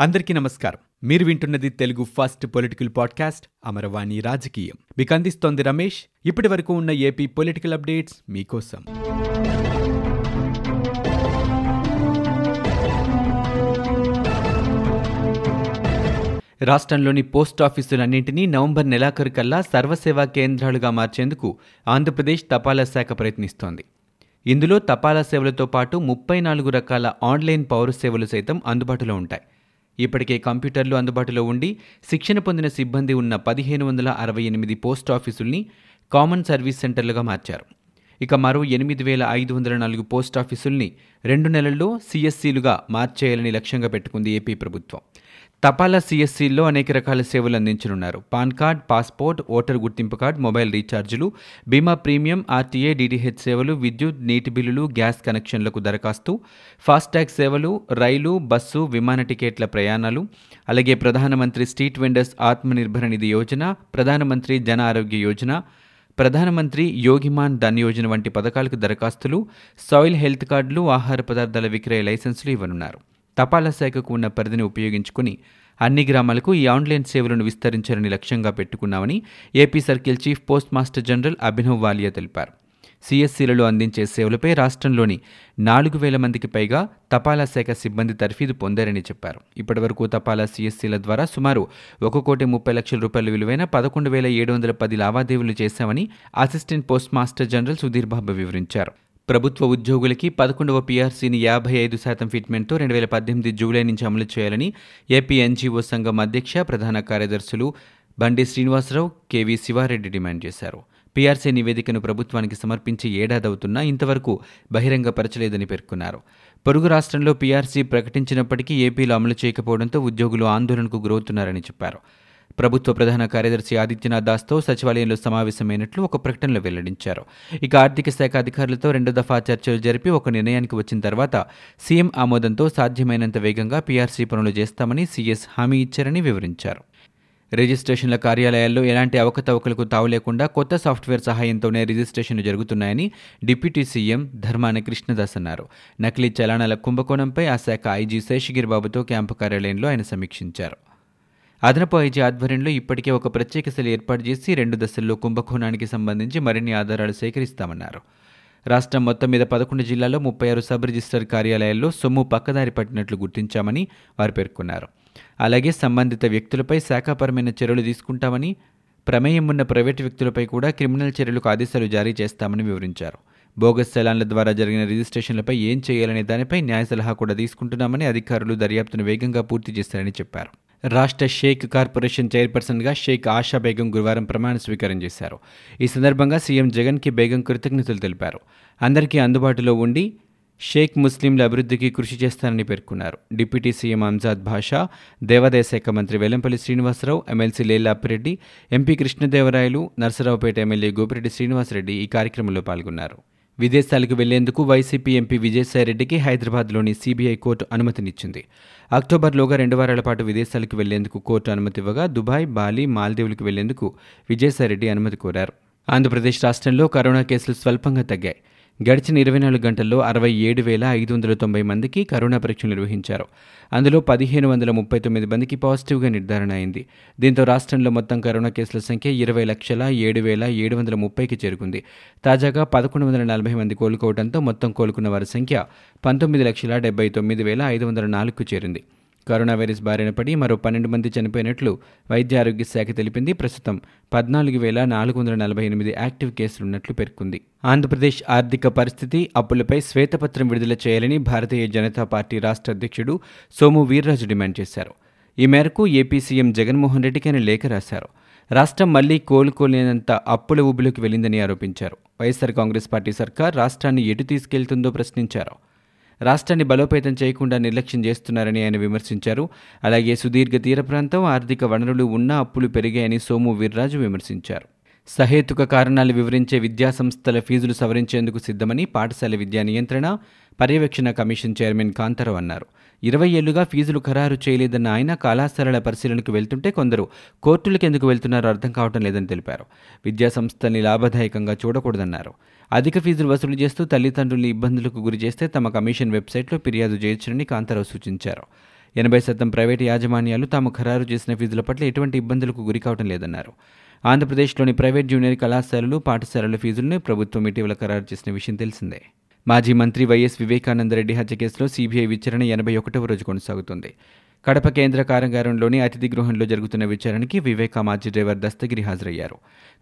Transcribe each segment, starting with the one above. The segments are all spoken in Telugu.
అందరికీ నమస్కారం. మీరు వింటున్నది Telugu first political podcast Amaravani రాజకీయం. మీకు అందిస్తోంది రమేష్. ఇప్పటి వరకు ఉన్న ఏపీ పొలిటికల్ అప్డేట్స్ మీకోసం. రాష్ట్రంలోని పోస్ట్ ఆఫీసులన్నింటినీ నవంబర్ నెలాఖరు కల్లా సర్వసేవా కేంద్రాలుగా మార్చేందుకు ఆంధ్రప్రదేశ్ తపాలా శాఖ ప్రయత్నిస్తోంది. ఇందులో తపాలా సేవలతో పాటు ముప్పై నాలుగు రకాల ఆన్లైన్ పౌర సేవలు సైతం అందుబాటులో ఉంటాయి. ఇప్పటికే కంప్యూటర్లు అందుబాటులో ఉండి శిక్షణ పొందిన సిబ్బంది ఉన్న పదిహేను వందల అరవై ఎనిమిది పోస్ట్ ఆఫీసుల్ని కామన్ సర్వీస్ సెంటర్లుగా మార్చారు. ఇక మరో ఎనిమిది వేల ఐదు వందల నాలుగు పోస్ట్ ఆఫీసుల్ని రెండు నెలల్లో సిఎస్సీలుగా మార్చేయాలని లక్ష్యంగా పెట్టుకుంది ఏపీ ప్రభుత్వం. తపాలా సిఎస్సిలో అనేక రకాల సేవలు అందించనున్నారు. పాన్ కార్డ్ పాస్పోర్ట్ ఓటర్ గుర్తింపు కార్డ్ మొబైల్ రీఛార్జీలు బీమా ప్రీమియం ఆర్టీఏ డిటిహెచ్ సేవలు విద్యుత్ నీటి బిల్లులు గ్యాస్ కనెక్షన్లకు దరఖాస్తు ఫాస్టాగ్ సేవలు రైలు బస్సు విమాన టికెట్ల ప్రయాణాలు అలాగే ప్రధానమంత్రి స్ట్రీట్ వెండర్స్ ఆత్మనిర్భర నిధి యోజన ప్రధానమంత్రి జన ఆరోగ్య యోజన ప్రధానమంత్రి యోగిమాన్ ధన్ యోజన వంటి పథకాలకు దరఖాస్తులు సాయిల్ హెల్త్ కార్డులు ఆహార పదార్థాల విక్రయ లైసెన్సులు ఇవ్వనున్నారు. తపాలా శాఖకు ఉన్న పరిధిని ఉపయోగించుకుని అన్ని గ్రామాలకు ఈ ఆన్లైన్ సేవలను విస్తరించాలని లక్ష్యంగా పెట్టుకున్నామని AP circle chief post master general Abhinav Walia తెలిపారు. సిఎస్సీలలో అందించే సేవలపై రాష్ట్రంలోని నాలుగు వేల మందికి పైగా తపాలా శాఖ సిబ్బంది తర్ఫీదు పొందారని చెప్పారు. ఇప్పటివరకు తపాలా సిఎస్సీల ద్వారా సుమారు ఒక కోటి ముప్పై లక్షల రూపాయల విలువైన పదకొండు వేల ఏడు వందల పది లావాదేవీలు చేశామని assistant post master general Sudheer Babu వివరించారు. ప్రభుత్వ ఉద్యోగులకి పదకొండవ పీఆర్సీని యాభై ఐదు శాతం ఫిట్మెంట్తో రెండు వేల పద్దెనిమిది జూలై నుంచి అమలు చేయాలని ఏపీ ఎన్జీఓ సంఘం అధ్యక్ష ప్రధాన కార్యదర్శులు బండి శ్రీనివాసరావు కేవీ శివారెడ్డి డిమాండ్ చేశారు. పీఆర్సీ నివేదికను ప్రభుత్వానికి సమర్పించి ఏడాదవుతున్నా ఇంతవరకు బహిరంగపరచలేదని పేర్కొన్నారు. పొరుగు రాష్ట్రంలో పీఆర్సీ ప్రకటించినప్పటికీ ఏపీలో అమలు చేయకపోవడంతో ఉద్యోగులు ఆందోళనకు గురవుతున్నారని చెప్పారు. ప్రభుత్వ ప్రధాన కార్యదర్శి ఆదిత్యనాథ్ దాస్తో సచివాలయంలో సమావేశమైనట్లు ఒక ప్రకటనలో వెల్లడించారు. ఇక ఆర్థిక శాఖ అధికారులతో రెండో దఫా చర్చలు జరిపి ఒక నిర్ణయానికి వచ్చిన తర్వాత సీఎం ఆమోదంతో సాధ్యమైనంత వేగంగా పీఆర్సీ పనులు చేస్తామని సీఎస్ హామీ ఇచ్చారని వివరించారు. రిజిస్ట్రేషన్ల కార్యాలయాల్లో ఎలాంటి అవకతవకలకు తావు లేకుండా కొత్త సాఫ్ట్వేర్ సహాయంతోనే రిజిస్ట్రేషన్లు జరుగుతున్నాయని డిప్యూటీ సీఎం ధర్మాన కృష్ణదాస్ అన్నారు. నకిలీ చలానాల కుంభకోణంపై ఆ శాఖ ఐజీ శేషగిరి బాబుతో క్యాంపు కార్యాలయంలో ఆయన సమీక్షించారు. అదనపు ఐజీ ఆధ్వర్యంలో ఇప్పటికే ఒక ప్రత్యేక సెల్ ఏర్పాటు చేసి రెండు దశల్లో కుంభకోణానికి సంబంధించి మరిన్ని ఆధారాలు సేకరిస్తామన్నారు. రాష్ట్రం మొత్తం మీద పదకొండు జిల్లాల్లో ముప్పై ఆరు సబ్ రిజిస్టర్ కార్యాలయాల్లో సొమ్ము పక్కదారి పట్టినట్లు గుర్తించామని వారు పేర్కొన్నారు. అలాగే సంబంధిత వ్యక్తులపై శాఖాపరమైన చర్యలు తీసుకుంటామని ప్రమేయం ఉన్న ప్రైవేటు వ్యక్తులపై కూడా క్రిమినల్ చర్యలకు ఆదేశాలు జారీ చేస్తామని వివరించారు. బోగస్ చలాన్ల ద్వారా జరిగిన రిజిస్ట్రేషన్లపై ఏం చేయాలనే దానిపై న్యాయ సలహా కూడా తీసుకుంటున్నామని అధికారులు దర్యాప్తును వేగంగా పూర్తి చేశారని చెప్పారు. రాష్ట్ర షేక్ కార్పొరేషన్ చైర్పర్సన్గా షేక్ ఆషా బేగం గురువారం ప్రమాణ స్వీకారం చేశారు. ఈ సందర్భంగా సీఎం జగన్కి బేగం కృతజ్ఞతలు తెలిపారు. అందరికీ అందుబాటులో ఉండి షేక్ ముస్లింల అభివృద్ధికి కృషి చేస్తానని పేర్కొన్నారు. డిప్యూటీ సీఎం అంజాద్ భాషా దేవాదాయ శాఖ మంత్రి Vellampalli Srinivasa Rao MLC Lella Appi Reddy MP Krishna Devarayalu Narasaraopet MLA Gopireddy Srinivasa Reddy ఈ కార్యక్రమంలో పాల్గొన్నారు. విదేశాలకు వెళ్ళేందుకు వైసీపీ ఎంపీ విజయసాయిరెడ్డికి హైదరాబాద్లోని సీబీఐ కోర్టు అనుమతినిచ్చింది. అక్టోబర్లోగా రెండు వారాల పాటు విదేశాలకు వెళ్ళేందుకు కోర్టు అనుమతి ఇవ్వగా దుబాయ్ బాలి మాల్దీవులకు వెళ్ళేందుకు విజయసాయిరెడ్డి అనుమతి కోరారు. ఆంధ్రప్రదేశ్ రాష్ట్రంలో కరోనా కేసులు స్వల్పంగా తగ్గాయి. గడిచిన ఇరవై నాలుగు గంటల్లో అరవై ఏడు వేల ఐదు వందల తొంభై మందికి కరోనా పరీక్షలు నిర్వహించారు. అందులో పదిహేను వందల ముప్పై తొమ్మిది మందికి పాజిటివ్గా నిర్ధారణ అయింది. దీంతో రాష్ట్రంలో మొత్తం కరోనా కేసుల సంఖ్య ఇరవై లక్షల ఏడు వేల ఏడు వందల ముప్పైకి చేరుకుంది. తాజాగా పదకొండు వందల నలభై మంది కోలుకోవడంతో మొత్తం కోలుకున్న వారి సంఖ్య పంతొమ్మిది లక్షల డెబ్బై తొమ్మిది వేల ఐదు వందల నాలుగుకు చేరింది. కరోనా వైరస్ బారిన పడి మరో పన్నెండు మంది చనిపోయినట్లు వైద్య ఆరోగ్య శాఖ తెలిపింది. ప్రస్తుతం పద్నాలుగు వేల నాలుగు వందల నలభై ఎనిమిది యాక్టివ్ కేసులున్నట్లు పేర్కొంది. ఆంధ్రప్రదేశ్ ఆర్థిక పరిస్థితి అప్పులపై శ్వేతపత్రం విడుదల చేయాలని భారతీయ జనతా పార్టీ రాష్ట్ర అధ్యక్షుడు సోము వీర్రాజు డిమాండ్ చేశారు. ఈ మేరకు ఏపీ సీఎం జగన్మోహన్ రెడ్డికి ఆయన లేఖ రాశారు. రాష్ట్రం మళ్ళీ కోలుకోలేనంత అప్పుల ఊబిలోకి వెళ్ళిందని ఆరోపించారు. వైఎస్సార్ కాంగ్రెస్ పార్టీ సర్కార్ రాష్ట్రాన్ని ఎటు తీసుకెళ్తుందో ప్రశ్నించారు. రాష్ట్రాన్ని బలోపేతం చేయకుండా నిర్లక్ష్యం చేస్తున్నారని ఆయన విమర్శించారు. అలాగే సుదీర్ఘ తీర ప్రాంతం ఆర్థిక వనరులు ఉన్న అప్పులు పెరిగాయని సోము వీర్రాజు విమర్శించారు. సహేతుక కారణాలు వివరించే విద్యాసంస్థల ఫీజులు సవరించేందుకు సిద్ధమని పాఠశాల విద్యా నియంత్రణ పర్యవేక్షణ కమిషన్ చైర్మన్ కాంతారావు అన్నారు. ఇరవై ఏళ్ళుగా ఫీజులు ఖరారు చేయలేదన్న ఆయన కళాశాలల పరిశీలనకు వెళ్తుంటే కొందరు కోర్టులకు ఎందుకు వెళ్తున్నారో అర్థం కావటం లేదని తెలిపారు. విద్యాసంస్థల్ని లాభదాయకంగా చూడకూడదన్నారు. అధిక ఫీజులు వసూలు చేస్తూ తల్లిదండ్రుల్ని ఇబ్బందులకు గురి చేస్తే తమ కమిషన్ వెబ్సైట్లో ఫిర్యాదు చేయొచ్చునని కాంతారావు సూచించారు. ఎనభై శాతం ప్రైవేటు యాజమాన్యాలు తాము ఖరారు చేసిన ఫీజుల పట్ల ఎటువంటి ఇబ్బందులకు గురికావటం లేదన్నారు. ఆంధ్రప్రదేశ్లోని ప్రైవేట్ జూనియర్ కళాశాలలు పాఠశాలల ఫీజులను ప్రభుత్వం ఇటీవల ఖరారు చేసిన విషయం తెలిసిందే. మాజీ మంత్రి వైఎస్ వివేకానందరెడ్డి హత్య కేసులో సీబీఐ విచారణ ఎనభై ఒకటవ రోజు కొనసాగుతుంది. కడప కేంద్ర కారాగారంలోని అతిథి గృహంలో జరుగుతున్న విచారణకి వివేక మాజీ డ్రైవర్ దస్తగిరి హాజరయ్యారు.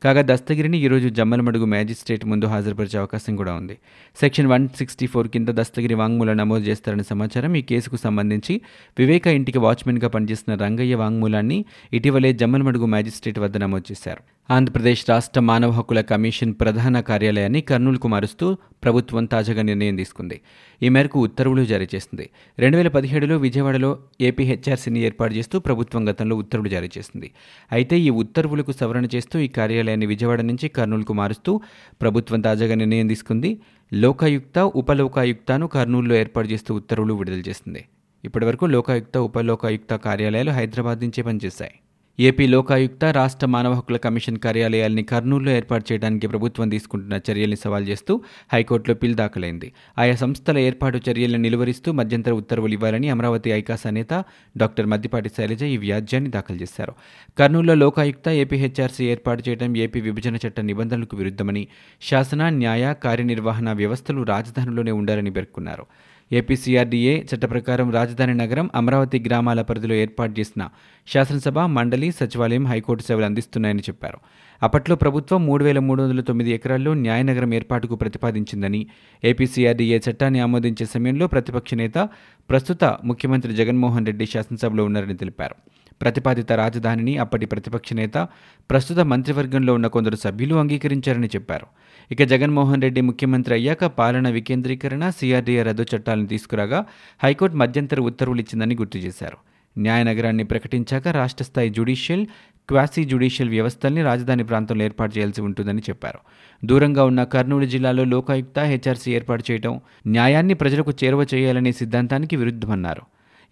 కాగా దస్తగిరిని ఈరోజు జమ్మలమడుగు మ్యాజిస్ట్రేట్ ముందు హాజరుపరిచే అవకాశం కూడా ఉంది. సెక్షన్ వన్ సిక్స్టీ ఫోర్ కింద దస్తగిరి వాంగ్మూలం నమోదు చేస్తారని సమాచారం ఈ కేసుకు సంబంధించి వివేక ఇంటికి వాచ్మెన్గా పనిచేసిన రంగయ్య వాంగ్మూలాన్ని ఇటీవలే జమ్మలమడుగు మ్యాజిస్ట్రేట్ వద్ద నమోదు చేశారు. ఆంధ్రప్రదేశ్ రాష్ట్ర మానవ హక్కుల కమిషన్ ప్రధాన కార్యాలయాన్ని కర్నూలుకు మారుస్తూ ప్రభుత్వం తాజాగా నిర్ణయం తీసుకుంది. ఈ మేరకు ఉత్తర్వులు జారీ చేసింది. రెండు వేల పదిహేడులో విజయవాడలో ఏపీ హెచ్ఆర్సీని ఏర్పాటు చేస్తూ ప్రభుత్వం గతంలో ఉత్తర్వులు జారీ చేసింది. అయితే ఈ ఉత్తర్వులకు సవరణ చేస్తూ ఈ కార్యాలయాన్ని విజయవాడ నుంచి కర్నూలుకు మారుస్తూ ప్రభుత్వం తాజాగా నిర్ణయం తీసుకుంది. లోకాయుక్త ఉపలోకాయుక్తను కర్నూలులో ఏర్పాటు చేస్తూ ఉత్తర్వులు విడుదల చేసింది. ఇప్పటివరకు లోకాయుక్త ఉపలోకాయుక్త కార్యాలయాలు హైదరాబాద్ నుంచే పనిచేశాయి. ఏపీ లోకాయుక్త రాష్ట్ర మానవ హక్కుల కమిషన్ కార్యాలయాల్ని కర్నూలులో ఏర్పాటు చేయడానికి ప్రభుత్వం తీసుకుంటున్న చర్యల్ని సవాల్ చేస్తూ హైకోర్టులో పిల్ దాఖలైంది. ఆయా సంస్థల ఏర్పాటు చర్యలను నిలువరిస్తూ మధ్యంతర ఉత్తర్వులు ఇవ్వాలని అమరావతి ఐకాస నేత డాక్టర్ మద్దిపాటి శైలజ ఈ వ్యాజ్యాన్ని దాఖలు చేశారు. కర్నూలులో లోకాయుక్త ఏపీహెచ్ఆర్సీ ఏర్పాటు చేయడం ఏపీ విభజన చట్ట నిబంధనలకు విరుద్ధమని శాసన న్యాయ కార్యనిర్వహణ వ్యవస్థలు రాజధానిలోనే ఉండాలని పేర్కొన్నారు. ఏపీసీఆర్డీఏ చట్ట ప్రకారం రాజధాని నగరం అమరావతి గ్రామాల పరిధిలో ఏర్పాటు చేసిన శాసనసభ మండలి సచివాలయం హైకోర్టు సేవలు అందిస్తున్నాయని చెప్పారు. అప్పట్లో ప్రభుత్వం మూడు వేల మూడు వందల తొమ్మిది ఎకరాల్లో న్యాయనగరం ఏర్పాటుకు ప్రతిపాదించిందని ఏపీసీఆర్డీఏ చట్టాన్ని ఆమోదించే సమయంలో ప్రతిపక్ష నేత ప్రస్తుత ముఖ్యమంత్రి జగన్మోహన్ రెడ్డి శాసనసభలో ఉన్నారని తెలిపారు. ప్రతిపాదిత రాజధానిని అప్పటి ప్రతిపక్ష నేత ప్రస్తుత మంత్రివర్గంలో ఉన్న కొందరు సభ్యులు అంగీకరించారని చెప్పారు. ఇక జగన్మోహన్ రెడ్డి ముఖ్యమంత్రి అయ్యాక పాలన వికేంద్రీకరణ సిఆర్డీఏ రద్దు చట్టాలను తీసుకురాగా హైకోర్టు మధ్యంతర ఉత్తర్వులు ఇచ్చిందని గుర్తు చేశారు. న్యాయనగరాన్ని ప్రకటించాక రాష్ట్ర స్థాయి జ్యుడిషియల్ క్వాసీ జ్యుడిషియల్ వ్యవస్థల్ని రాజధాని ప్రాంతంలో ఏర్పాటు చేయాల్సి ఉంటుందని చెప్పారు. దూరంగా ఉన్న కర్నూలు జిల్లాలో లోకాయుక్త హెచ్ఆర్సీ ఏర్పాటు చేయడం న్యాయాన్ని ప్రజలకు చేరువ చేయాలనే సిద్ధాంతానికి విరుద్ధమన్నారు.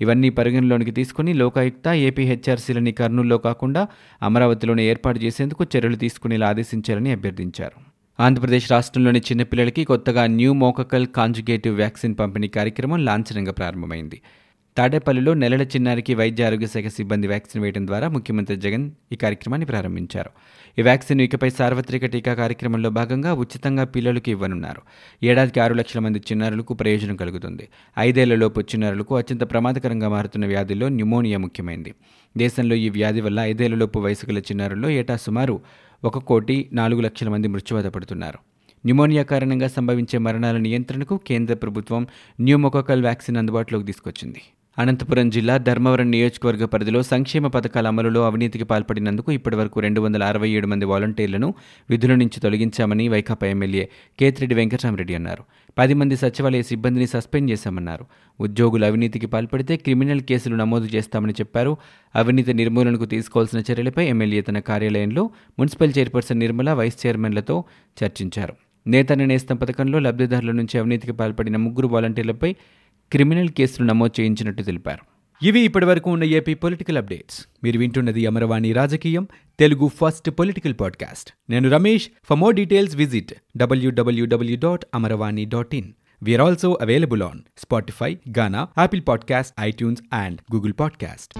ఇవన్నీ పరిగణలోనికి తీసుకుని లోకాయుక్త ఏపీ హెచ్ఆర్సీలని కర్నూలులో కాకుండా అమరావతిలోనే ఏర్పాటు చేసేందుకు చర్యలు తీసుకునేలా ఆదేశించారని అభ్యర్థించారు. ఆంధ్రప్రదేశ్ రాష్ట్రంలోని చిన్నపిల్లలకి కొత్తగా న్యూ మోకకల్ కాంజుగేటివ్ వ్యాక్సిన్ పంపిణీ కార్యక్రమం లాంఛనంగా ప్రారంభమైంది. తాడేపల్లిలో నెలల చిన్నారికి వైద్య ఆరోగ్య శాఖ సిబ్బంది వ్యాక్సిన్ వేయడం ద్వారా ముఖ్యమంత్రి జగన్ ఈ కార్యక్రమాన్ని ప్రారంభించారు. ఈ వ్యాక్సిన్ ఇకపై సార్వత్రిక టీకా కార్యక్రమంలో భాగంగా ఉచితంగా పిల్లలకు ఇవ్వనున్నారు. ఏడాదికి ఆరు లక్షల మంది చిన్నారులకు ప్రయోజనం కలుగుతుంది. ఐదేళ్ళలోపు చిన్నారులకు అత్యంత ప్రమాదకరంగా మారుతున్న వ్యాధిలో న్యూమోనియా ముఖ్యమైంది. దేశంలో ఈ వ్యాధి వల్ల ఐదేళ్ళలోపు వయసు గల చిన్నారుల్లో ఏటా సుమారు ఒక కోటి నాలుగు లక్షల మంది మృత్యువాత పడుతున్నారు. న్యూమోనియా కారణంగా సంభవించే మరణాల నియంత్రణకు కేంద్ర ప్రభుత్వం న్యూమోకోకల్ వ్యాక్సిన్ అందుబాటులోకి తీసుకొచ్చింది. అనంతపురం జిల్లా ధర్మవరం నియోజకవర్గ పరిధిలో సంక్షేమ పథకాల అమలులో అవినీతికి పాల్పడినందుకు ఇప్పటివరకు రెండు వందల అరవై ఏడు మంది వాలంటీర్లను విధుల నుంచి తొలగించామని వైకాపా ఎమ్మెల్యే కేతిరెడ్డి వెంకటరామరెడ్డి అన్నారు. పది మంది సచివాలయ సిబ్బందిని సస్పెండ్ చేశామన్నారు. ఉద్యోగులు అవినీతికి పాల్పడితే క్రిమినల్ కేసులు నమోదు చేస్తామని చెప్పారు. అవినీతి నిర్మూలనకు తీసుకోవాల్సిన చర్యలపై ఎమ్మెల్యే తన కార్యాలయంలో మున్సిపల్ చైర్పర్సన్ నిర్మల వైస్ చైర్మన్లతో చర్చించారు. నేతన్న నేస్తం పథకంలో లబ్ధిదారుల నుంచి అవినీతికి పాల్పడిన ముగ్గురు వాలంటీర్లపై క్రిమినల్ కేసులు నమోదు చేయించినట్టు తెలిపారు. ఇవి ఇప్పటివరకు ఉన్న ఏపీ పొలిటికల్ అప్డేట్స్. మీరు వింటున్నది అమరవాణి రాజకీయం తెలుగు ఫస్ట్ పొలిటికల్ పాడ్కాస్ట్. నేను Ramesh. For more details visit WWW dot Amaravani dot in we are also available on Spotify Gaana Apple podcast iTunes and Google podcast